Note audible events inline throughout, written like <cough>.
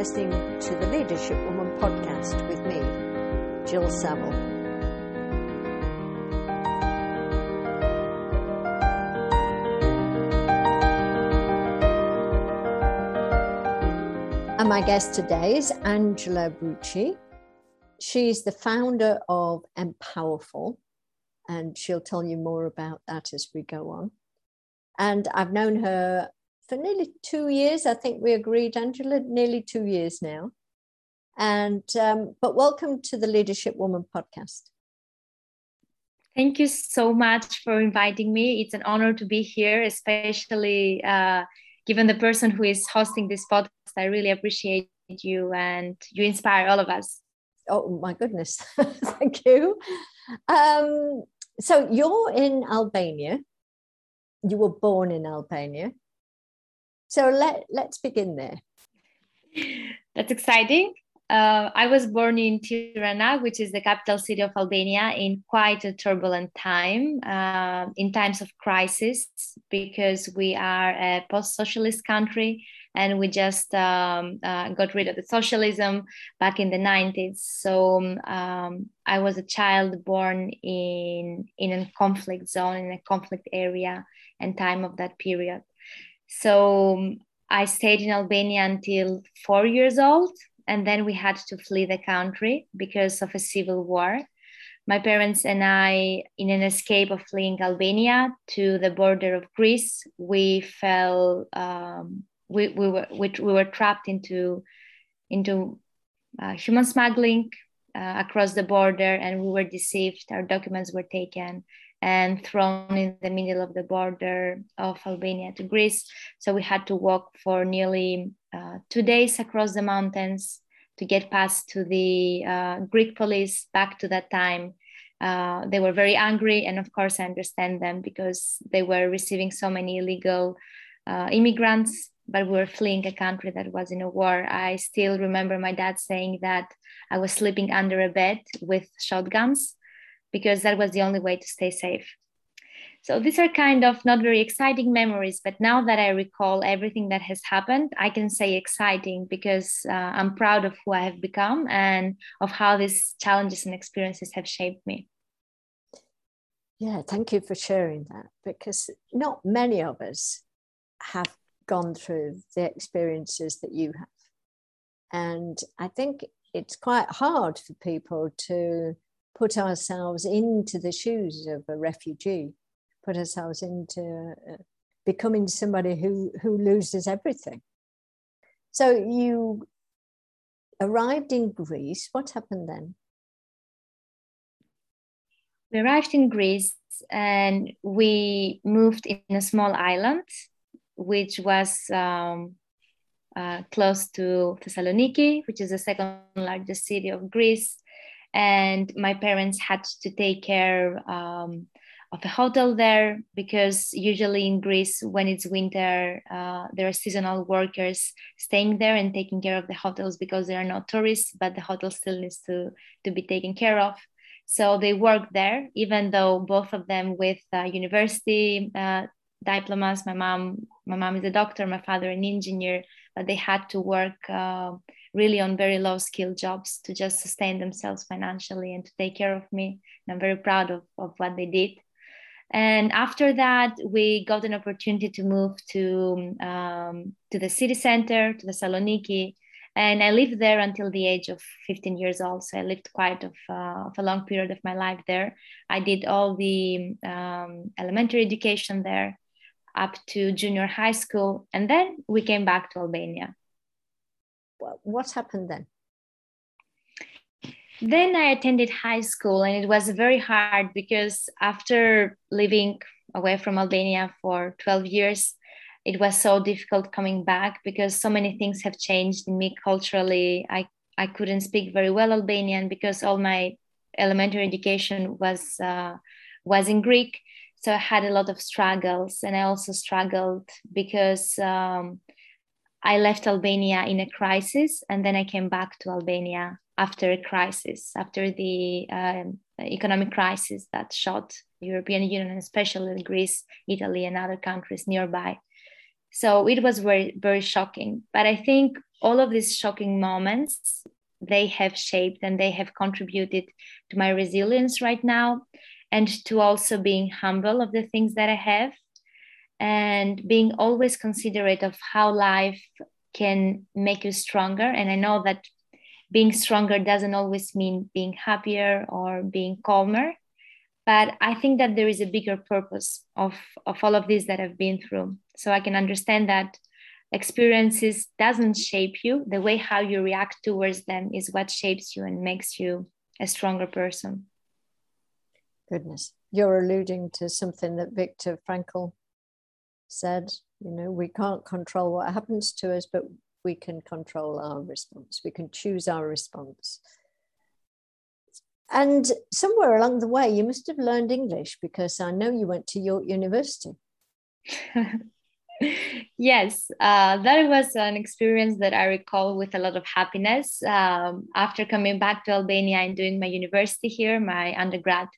listening to the Leadership Woman podcast with me, Jill Saville. And my guest today is Anxhela Bruci. She's the founder of Empowerfull, and she'll tell you more about that as we go on. And I've known her for nearly two years. I think we agreed, Anxhela, nearly two years now. And um, but welcome to the Leadership Woman podcast. Thank you so much for inviting me. It's an honor to be here, especially uh, given the person who is hosting this podcast. I really appreciate you and you inspire all of us. Oh my goodness, <laughs> thank you. Um, so you're in Albania. You were born in Albania. So let, let's begin there. That's exciting. Uh, I was born in Tirana, which is the capital city of Albania, in quite a turbulent time, uh, in times of crisis, because we are a post socialist country and we just um, uh, got rid of the socialism back in the 90s. So um, I was a child born in, in a conflict zone, in a conflict area and time of that period. So um, I stayed in Albania until four years old, and then we had to flee the country because of a civil war. My parents and I, in an escape of fleeing Albania to the border of Greece, we fell. Um, we, we were we, we were trapped into into uh, human smuggling uh, across the border, and we were deceived. Our documents were taken, and thrown in the middle of the border of Albania to Greece. So we had to walk for nearly uh, two days across the mountains to get past to the uh, Greek police. Back to that time, uh, they were very angry, and of course, I understand them because they were receiving so many illegal uh, immigrants. But we were fleeing a country that was in a war. I still remember my dad saying that I was sleeping under a bed with shotguns because that was the only way to stay safe. So these are kind of not very exciting memories, but now that I recall everything that has happened, I can say exciting because uh, I'm proud of who I have become and of how these challenges and experiences have shaped me. Yeah, thank you for sharing that because not many of us have gone through the experiences that you have. And I think it's quite hard for people to put ourselves into the shoes of a refugee, put ourselves into uh, becoming somebody who, who loses everything. So you arrived in Greece. What happened then? We arrived in Greece and we moved in a small island, which was um, uh, close to Thessaloniki, which is the second largest city of Greece and my parents had to take care um, of a hotel there because usually in Greece, when it's winter, uh, there are seasonal workers staying there and taking care of the hotels because they are not tourists, but the hotel still needs to, to be taken care of. So they worked there, even though both of them with uh, university uh, diplomas. My mom, my mom is a doctor, my father an engineer, they had to work uh, really on very low skill jobs to just sustain themselves financially and to take care of me. And I'm very proud of, of what they did. And after that, we got an opportunity to move to, um, to the city center, to Thessaloniki. And I lived there until the age of 15 years old. So I lived quite of, uh, of a long period of my life there. I did all the um, elementary education there up to junior high school. And then we came back to Albania what happened then? Then I attended high school, and it was very hard because after living away from Albania for 12 years, it was so difficult coming back because so many things have changed in me culturally. I, I couldn't speak very well Albanian because all my elementary education was uh, was in Greek. So I had a lot of struggles, and I also struggled because um, I left Albania in a crisis, and then I came back to Albania after a crisis, after the um, economic crisis that shot the European Union, especially Greece, Italy, and other countries nearby. So it was very, very shocking. But I think all of these shocking moments, they have shaped and they have contributed to my resilience right now and to also being humble of the things that I have and being always considerate of how life can make you stronger. And I know that being stronger doesn't always mean being happier or being calmer. But I think that there is a bigger purpose of, of all of this that I've been through. So I can understand that experiences doesn't shape you. The way how you react towards them is what shapes you and makes you a stronger person. Goodness. You're alluding to something that Viktor Frankl said. You know, we can't control what happens to us, but we can control our response. We can choose our response. And somewhere along the way, you must have learned English because I know you went to York University. <laughs> yes, uh, that was an experience that I recall with a lot of happiness. Um, after coming back to Albania and doing my university here, my undergrad,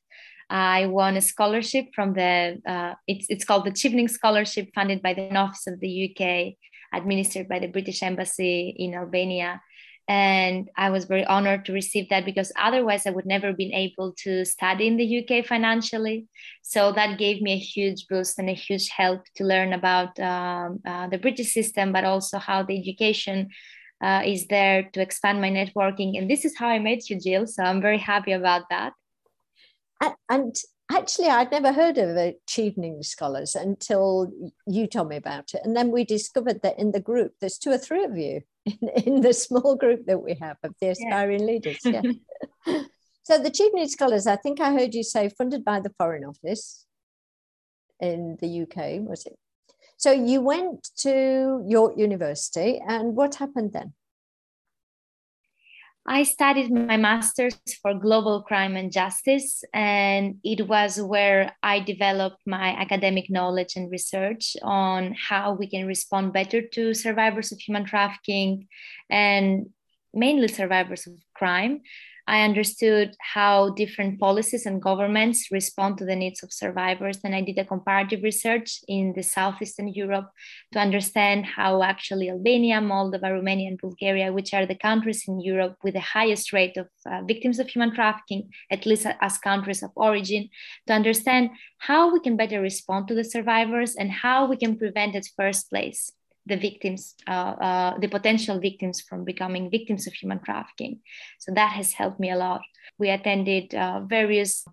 I won a scholarship from the, uh, it's, it's called the Chevening Scholarship, funded by the Office of the UK, administered by the British Embassy in Albania. And i was very honored to receive that because otherwise i would never been able to study in the uk financially. So that gave me a huge boost and a huge help to learn about um, uh, the british system but also how the education uh, is there to expand my networking. And this is how i met you jill. So i'm very happy about that and actually I'd never heard of Chevening scholars until you told me about it. And then we discovered that in the group, there's two or three of you <laughs> in, in the small group that we have of the aspiring yeah. leaders. Yeah. <laughs> so the Chevening Scholars, I think I heard you say funded by the Foreign Office in the UK, was it? So you went to York University and what happened then? I studied my master's for global crime and justice, and it was where I developed my academic knowledge and research on how we can respond better to survivors of human trafficking and mainly survivors of crime I understood how different policies and governments respond to the needs of survivors. And I did a comparative research in the Southeastern Europe to understand how actually Albania, Moldova, Romania, and Bulgaria, which are the countries in Europe with the highest rate of uh, victims of human trafficking, at least as countries of origin, to understand how we can better respond to the survivors and how we can prevent at first place the victims, uh, uh, the potential victims from becoming victims of human trafficking. So that has helped me a lot. We attended uh, various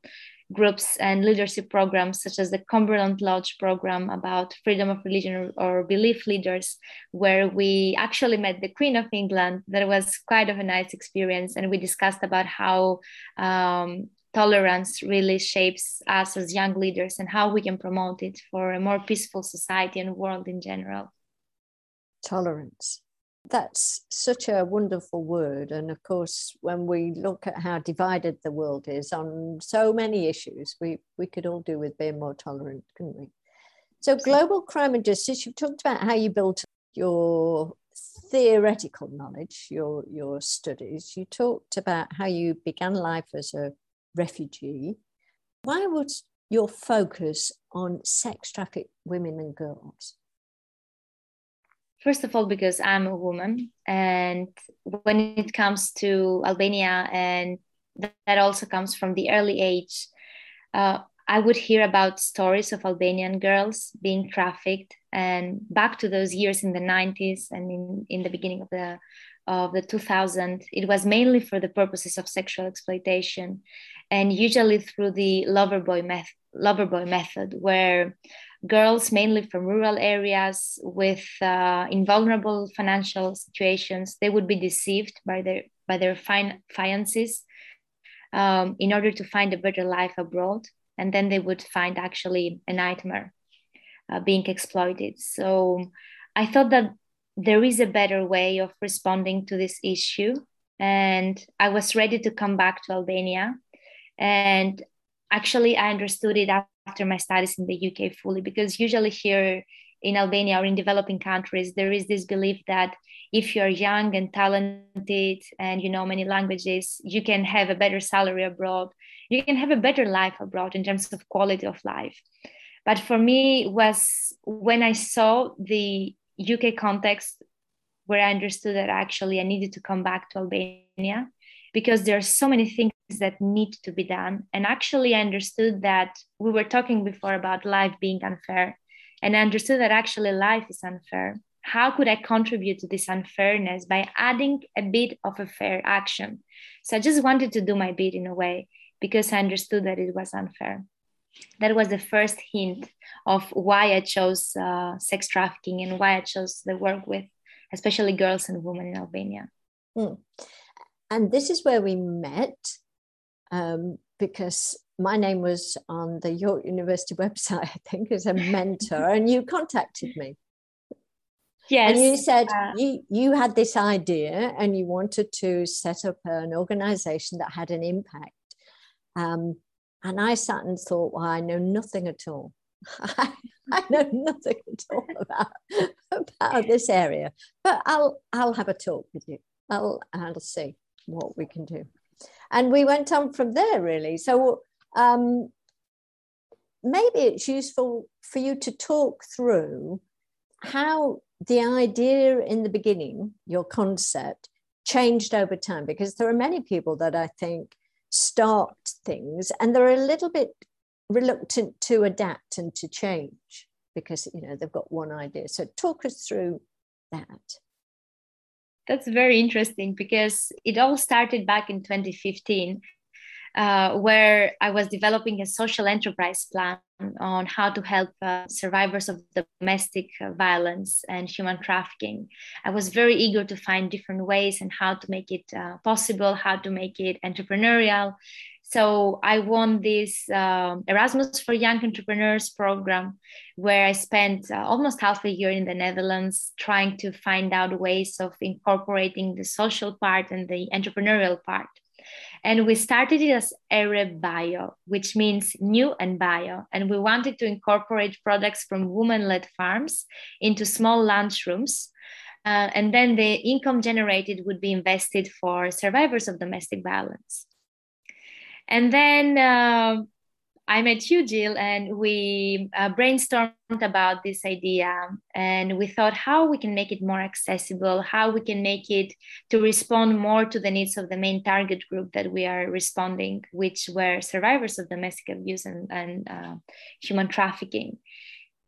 groups and leadership programs, such as the Cumberland Lodge program about freedom of religion or, or belief leaders, where we actually met the Queen of England. That was quite of a nice experience. And we discussed about how um, tolerance really shapes us as young leaders and how we can promote it for a more peaceful society and world in general tolerance. That's such a wonderful word. And of course, when we look at how divided the world is on so many issues, we, we could all do with being more tolerant, couldn't we? So, global crime and justice, you've talked about how you built your theoretical knowledge, your, your studies. You talked about how you began life as a refugee. Why was your focus on sex trafficked women and girls? First of all, because I'm a woman, and when it comes to Albania, and that also comes from the early age, uh, I would hear about stories of Albanian girls being trafficked, and back to those years in the 90s and in, in the beginning of the of the 2000, it was mainly for the purposes of sexual exploitation, and usually through the lover boy method, lover boy method, where girls mainly from rural areas with uh, invulnerable financial situations they would be deceived by their by their fin- fiances um, in order to find a better life abroad. And then they would find actually a nightmare uh, being exploited. So i thought that there is a better way of responding to this issue. And i was ready to come back to albania. And actually i understood it after my studies in the UK fully because usually here in Albania or in developing countries there is this belief that if you're young and talented and you know many languages you can have a better salary abroad. You can have a better life abroad in terms of quality of life. But for me, was when I saw the UK context where I understood that actually I needed to come back to Albania because there are so many things that need to be done. And actually, I understood that we were talking before about life being unfair. And I understood that actually life is unfair. How could I contribute to this unfairness by adding a bit of a fair action? So I just wanted to do my bit in a way because I understood that it was unfair. That was the first hint of why I chose uh, sex trafficking and why I chose the work with especially girls and women in Albania. Mm. And this is where we met um, because my name was on the York University <laughs> website, I think, as a mentor, and you contacted me. Yes. And you said uh, you, you had this idea and you wanted to set up an organization that had an impact. Um, and I sat and thought, well, I know nothing at all. <laughs> I, know nothing at all about, about this area, but I'll I'll have a talk with you. I'll I'll see what we can do, and we went on from there really. So um, maybe it's useful for you to talk through how the idea in the beginning, your concept, changed over time because there are many people that I think start things and they're a little bit reluctant to adapt and to change because you know they've got one idea so talk us through that that's very interesting because it all started back in 2015 uh, where I was developing a social enterprise plan on how to help uh, survivors of domestic violence and human trafficking. I was very eager to find different ways and how to make it uh, possible, how to make it entrepreneurial, so I won this uh, Erasmus for Young Entrepreneurs program, where I spent uh, almost half a year in the Netherlands trying to find out ways of incorporating the social part and the entrepreneurial part. And we started it as Ere Bio, which means new and bio. And we wanted to incorporate products from woman led farms into small lunchrooms. Uh, and then the income generated would be invested for survivors of domestic violence. And then uh, I met you, Jill, and we uh, brainstormed about this idea. And we thought how we can make it more accessible, how we can make it to respond more to the needs of the main target group that we are responding, which were survivors of domestic abuse and, and uh, human trafficking.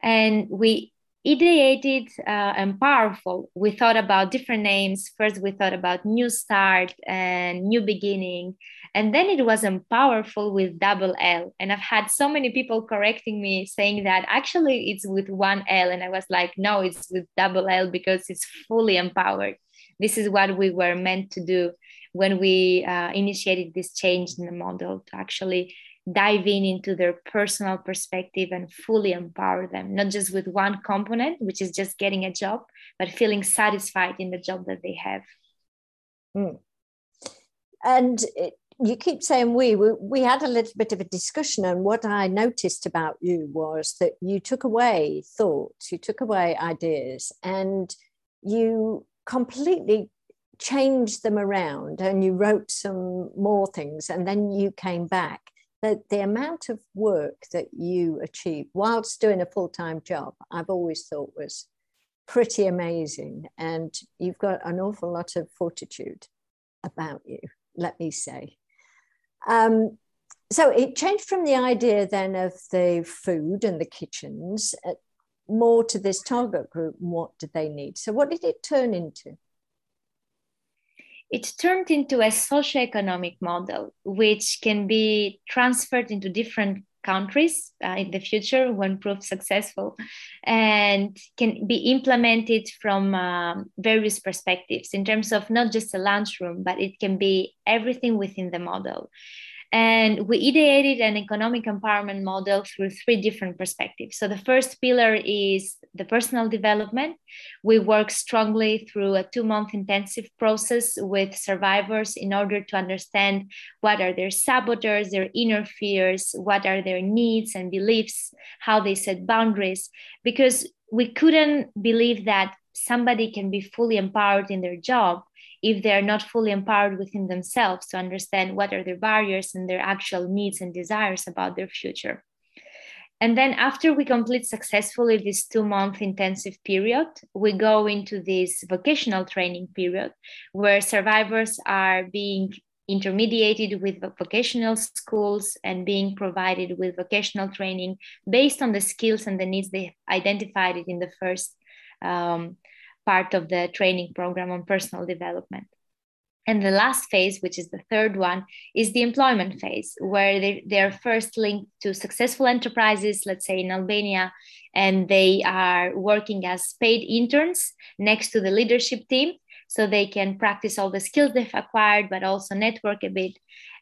And we ideated uh, Empowerfull. We thought about different names. First, we thought about New Start and New Beginning. And then it was powerful with double L. And I've had so many people correcting me saying that actually it's with one L. And I was like, no, it's with double L because it's fully empowered. This is what we were meant to do when we uh, initiated this change in the model to actually dive in into their personal perspective and fully empower them, not just with one component, which is just getting a job, but feeling satisfied in the job that they have. Mm. And it, you keep saying we, we, we had a little bit of a discussion, and what I noticed about you was that you took away thoughts, you took away ideas, and you completely changed them around and you wrote some more things, and then you came back. That the amount of work that you achieved whilst doing a full time job, I've always thought was pretty amazing. And you've got an awful lot of fortitude about you, let me say. Um, so it changed from the idea then of the food and the kitchens uh, more to this target group. What did they need? So, what did it turn into? It turned into a socio-economic model, which can be transferred into different countries uh, in the future when proved successful and can be implemented from um, various perspectives in terms of not just a lunchroom but it can be everything within the model and we ideated an economic empowerment model through three different perspectives. So the first pillar is the personal development. We work strongly through a two month intensive process with survivors in order to understand what are their saboteurs, their inner fears, what are their needs and beliefs, how they set boundaries, because we couldn't believe that somebody can be fully empowered in their job if they are not fully empowered within themselves to understand what are their barriers and their actual needs and desires about their future. And then after we complete successfully this two month intensive period, we go into this vocational training period where survivors are being intermediated with vocational schools and being provided with vocational training based on the skills and the needs they identified in the first um, part of the training program on personal development. And the last phase, which is the third one, is the employment phase, where they, they're first linked to successful enterprises, let's say in Albania, and they are working as paid interns next to the leadership team. So they can practice all the skills they've acquired, but also network a bit.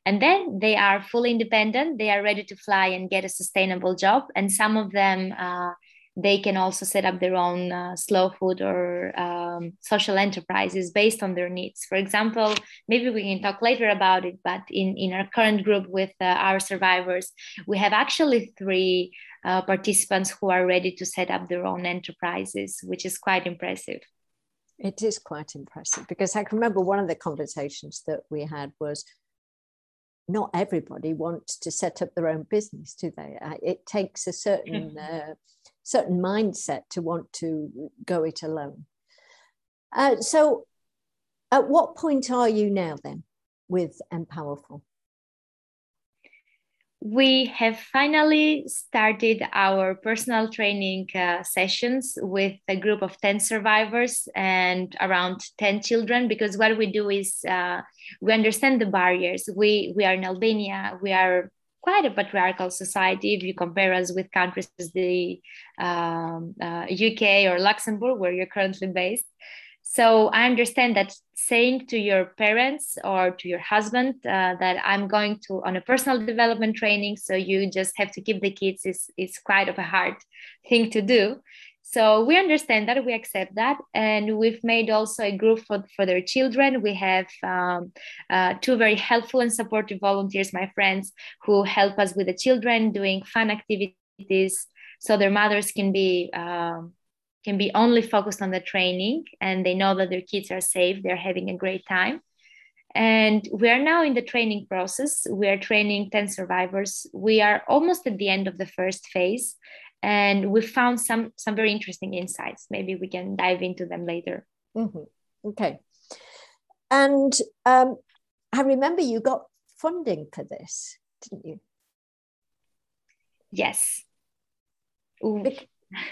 And then they are fully independent. They are ready to fly and get a sustainable job. And some of them uh, they can also set up their own uh, slow food or um, social enterprises based on their needs. For example, maybe we can talk later about it, but in, in our current group with uh, our survivors, we have actually three uh, participants who are ready to set up their own enterprises, which is quite impressive. It is quite impressive because I can remember one of the conversations that we had was not everybody wants to set up their own business, do they? Uh, it takes a certain uh, certain mindset to want to go it alone. Uh, so, at what point are you now then with Empowerfull? We have finally started our personal training uh, sessions with a group of 10 survivors and around 10 children because what we do is uh, we understand the barriers. We, we are in Albania, we are quite a patriarchal society if you compare us with countries as the um, uh, UK or Luxembourg, where you're currently based. So I understand that saying to your parents or to your husband uh, that I'm going to on a personal development training, so you just have to keep the kids is is quite of a hard thing to do. So we understand that, we accept that, and we've made also a group for, for their children. We have um, uh, two very helpful and supportive volunteers, my friends, who help us with the children doing fun activities, so their mothers can be um, can be only focused on the training, and they know that their kids are safe. They're having a great time. And we are now in the training process. We are training 10 survivors. We are almost at the end of the first phase and we found some some very interesting insights. Maybe we can dive into them later. Mm-hmm. okay. And um, i remember you got funding for this didn't you? Yes.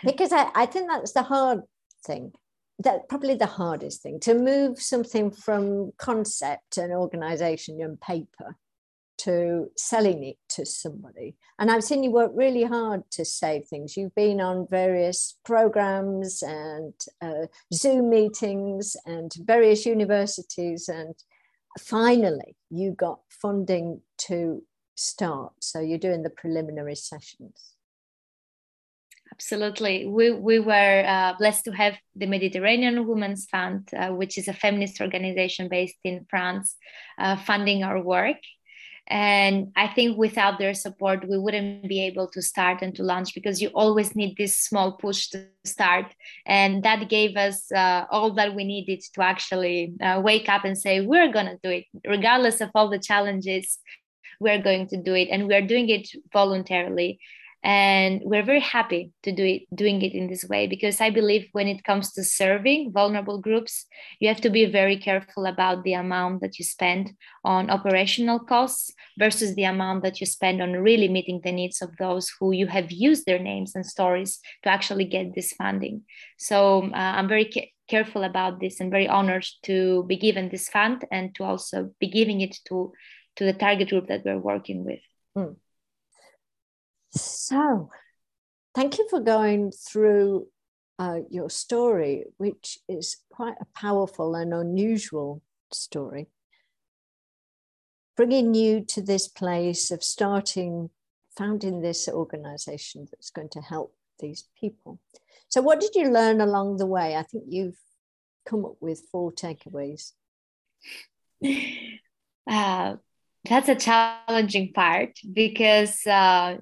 Because I, I think that's the hard thing that probably the hardest thing to move something from concept and organization and paper to selling it to somebody. And I've seen you work really hard to save things. You've been on various programs and uh, Zoom meetings and various universities. And finally, you got funding to start. So you're doing the preliminary sessions. Absolutely. We, we were uh, blessed to have the Mediterranean Women's Fund, uh, which is a feminist organization based in France, uh, funding our work and i think without their support we wouldn't be able to start and to launch because you always need this small push to start. And that gave us uh, all that we needed to actually uh, wake up and say we're going to do it. Regardless of all the challenges we're going to do it. And we're doing it voluntarily and we're very happy to do it doing it in this way because i believe when it comes to serving vulnerable groups you have to be very careful about the amount that you spend on operational costs versus the amount that you spend on really meeting the needs of those who you have used their names and stories to actually get this funding so uh, i'm very ca- careful about this and very honored to be given this fund and to also be giving it to to the target group that we're working with mm. So, thank you for going through uh, your story, which is quite a powerful and unusual story. Bringing you to this place of starting, founding this organization that's going to help these people. So, what did you learn along the way? I think you've come up with four takeaways. <laughs> Uh, that's a challenging part because uh,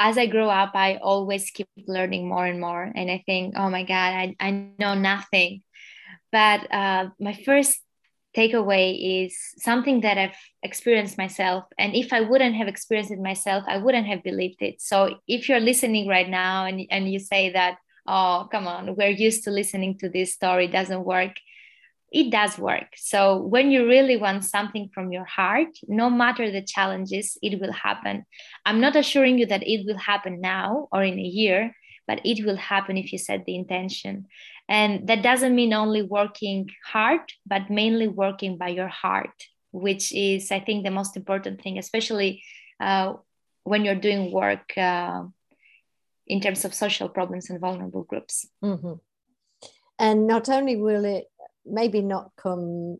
as I grow up, I always keep learning more and more. And I think, oh my God, I, I know nothing. But uh, my first takeaway is something that I've experienced myself. And if I wouldn't have experienced it myself, I wouldn't have believed it. So if you're listening right now and, and you say that, oh, come on, we're used to listening to this story, doesn't work. It does work. So when you really want something from your heart, no matter the challenges, it will happen. I'm not assuring you that it will happen now or in a year, but it will happen if you set the intention. And that doesn't mean only working hard, but mainly working by your heart, which is, I think, the most important thing, especially uh, when you're doing work uh, in terms of social problems and vulnerable groups. Mm-hmm. And not only will it maybe not come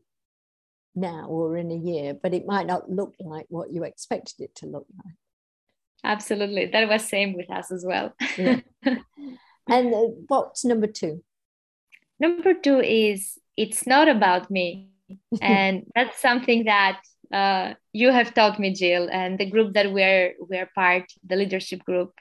now or in a year, but it might not look like what you expected it to look like. Absolutely. That was same with us as well. yeah. <laughs> And uh, what's number two? Number two is it's not about me. <laughs> and that's something that uh, you have taught me, Jill, and the group that we're we're part, the leadership group.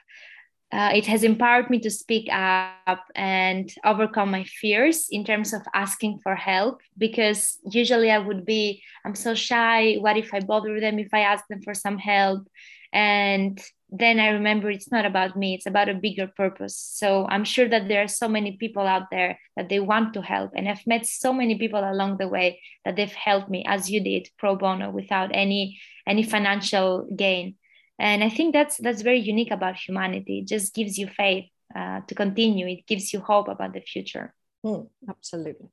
Uh, it has empowered me to speak up and overcome my fears in terms of asking for help because usually I would be, I'm so shy. What if I bother them if I ask them for some help? and then i remember it's not about me it's about a bigger purpose so i'm sure that there are so many people out there that they want to help and i've met so many people along the way that they've helped me as you did pro bono without any any financial gain and i think that's that's very unique about humanity. It just gives you faith uh, to continue. It gives you hope about the future. Mm, absolutely.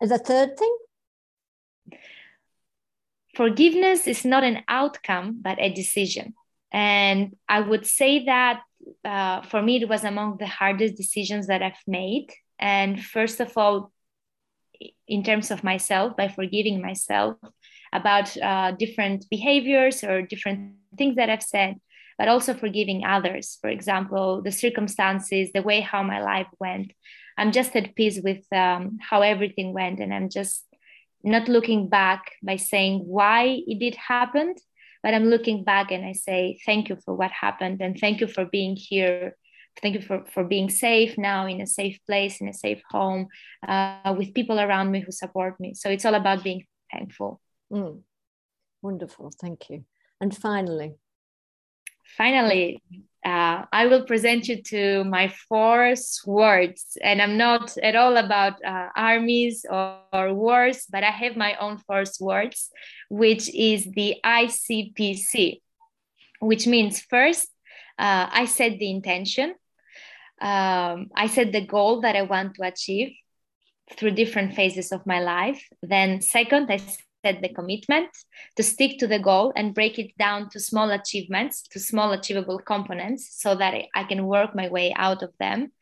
The third thing? Forgiveness is not an outcome, but a decision. And I would say that uh, for me, it was among the hardest decisions that I've made. And first of all, in terms of myself, by forgiving myself about uh, different behaviors or different things that I've said, but also forgiving others. For example, the circumstances, the way how my life went. I'm just at peace with um, how everything went, and I'm just not looking back by saying why it did happen, but I'm looking back and I say, thank you for what happened and thank you for being here. Thank you for, for being safe now in a safe place, in a safe home, uh, with people around me who support me. So it's all about being thankful. Mm. Wonderful. Thank you. And finally, finally, uh, I will present you to my four swords. And I'm not at all about uh, armies or, or, wars, but I have my own four swords, which is the ICPC, which means first, uh, I set the intention. Um, I set the goal that I want to achieve through different phases of my life. Then, second, I the commitment to stick to the goal and break it down to small achievements, to small achievable components, so that I can work my way out of them.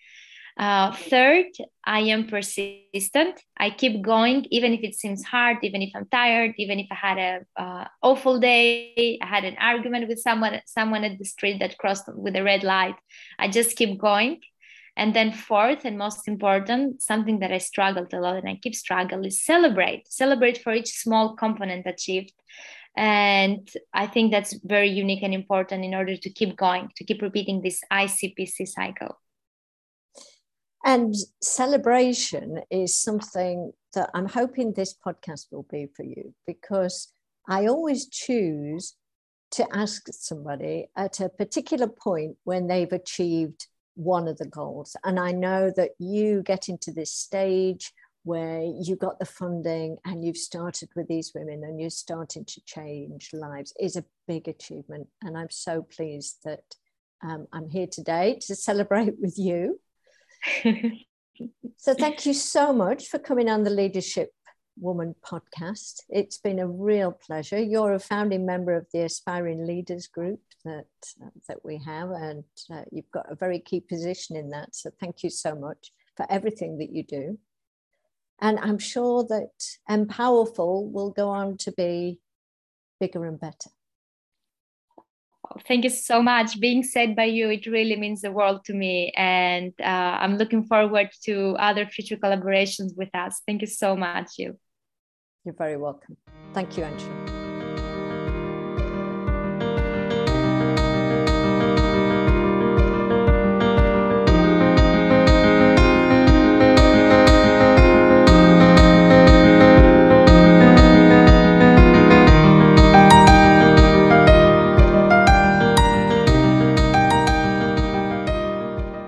Uh, third, I am persistent. I keep going, even if it seems hard, even if I'm tired, even if I had a uh, awful day, I had an argument with someone, someone at the street that crossed with a red light. I just keep going and then fourth and most important, something that I struggled a lot and I keep struggling is celebrate. Celebrate for each small component achieved. And I think that's very unique and important in order to keep going, to keep repeating this ICPC cycle. And celebration is something that I'm hoping this podcast will be for you because I always choose to ask somebody at a particular point when they've achieved one of the goals. And I know that you get into this stage where you got the funding and you've started with these women and you're starting to change lives is a big achievement. And I'm so pleased that um, I'm here today to celebrate with you. <laughs> so thank you so much for coming on the Leadership Woman podcast. It's been a real pleasure. You're a founding member of the Aspiring Leaders Group that uh, that we have, and uh, you've got a very key position in that. So thank you so much for everything that you do. And I'm sure that Empowerfull will go on to be bigger and better. Thank you so much. Being said by you, it really means the world to me. And uh, I'm looking forward to other future collaborations with us. Thank you so much, you. You're very welcome. Thank you, Anxhela.